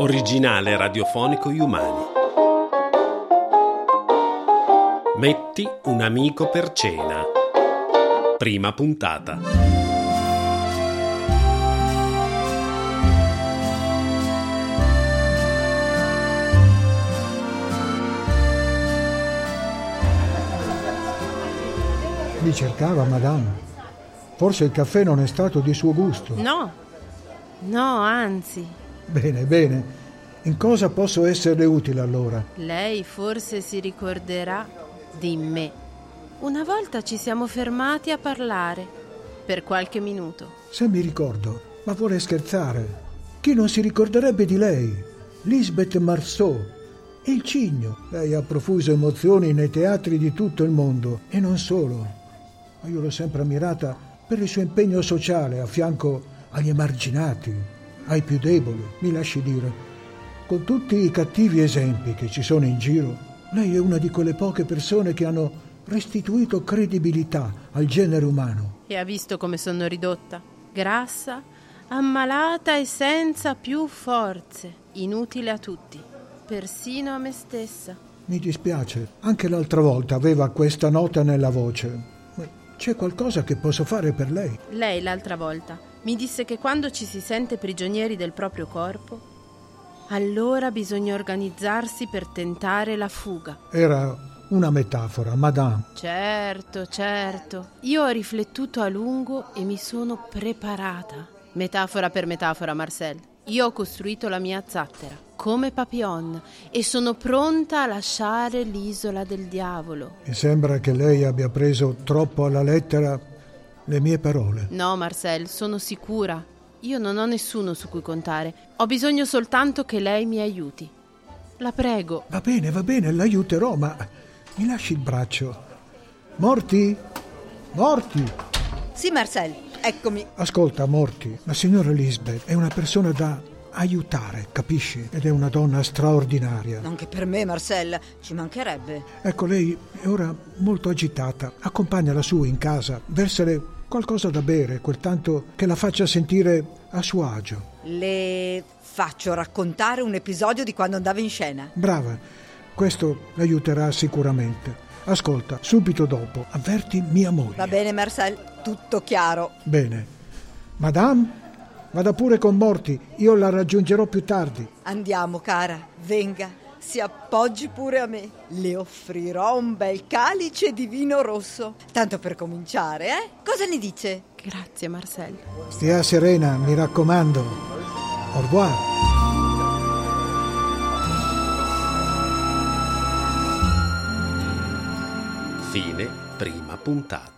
Originale radiofonico Humani. Metti un amico per cena. Prima puntata. Mi cercava, madame. Forse il caffè non è stato di suo gusto. No, no, anzi. Bene, bene. In cosa posso esserle utile allora? Lei forse si ricorderà di me. Una volta ci siamo fermati a parlare, per qualche minuto. Se mi ricordo, ma vuole scherzare. Chi non si ricorderebbe di lei? Lisbeth Marceau. Il cigno. Lei ha profuso emozioni nei teatri di tutto il mondo e non solo. Ma io l'ho sempre ammirata per il suo impegno sociale a fianco agli emarginati, ai più deboli, mi lasci dire. Con tutti i cattivi esempi che ci sono in giro, lei è una di quelle poche persone che hanno restituito credibilità al genere umano. E ha visto come sono ridotta? Grassa, ammalata e senza più forze, inutile a tutti, persino a me stessa. Mi dispiace, anche l'altra volta aveva questa nota nella voce. C'è qualcosa che posso fare per lei? Lei l'altra volta mi disse che quando ci si sente prigionieri del proprio corpo, allora bisogna organizzarsi per tentare la fuga. Era una metafora, madame. Certo, certo. Io ho riflettuto a lungo e mi sono preparata. Metafora per metafora, Marcel. Io ho costruito la mia zattera, come Papillon, e sono pronta a lasciare l'isola del diavolo. Mi sembra che lei abbia preso troppo alla lettera le mie parole. No, Marcel, sono sicura. Io non ho nessuno su cui contare. Ho bisogno soltanto che lei mi aiuti. La prego. Va bene, va bene, l'aiuterò, ma mi lasci il braccio. Morti? Morti! Sì, Marcel, eccomi. Ascolta, Morti, la signora Lisbeth è una persona da aiutare, capisci? Ed è una donna straordinaria. Anche per me, Marcel, ci mancherebbe. Ecco, lei è ora molto agitata. Accompagnala su in casa, versele qualcosa da bere, quel tanto che la faccia sentire a suo agio. Le faccio raccontare un episodio di quando andava in scena. Brava, questo l'aiuterà sicuramente. Ascolta, subito dopo, avverti mia moglie. Va bene, Marcel, tutto chiaro. Bene. Madame, vada pure con Morti, io la raggiungerò più tardi. Andiamo, cara, venga. Si appoggi pure a me. Le offrirò un bel calice di vino rosso. Tanto per cominciare, eh? Cosa ne dice? Grazie, Marcel. Stia serena, mi raccomando. Au revoir. Fine prima puntata.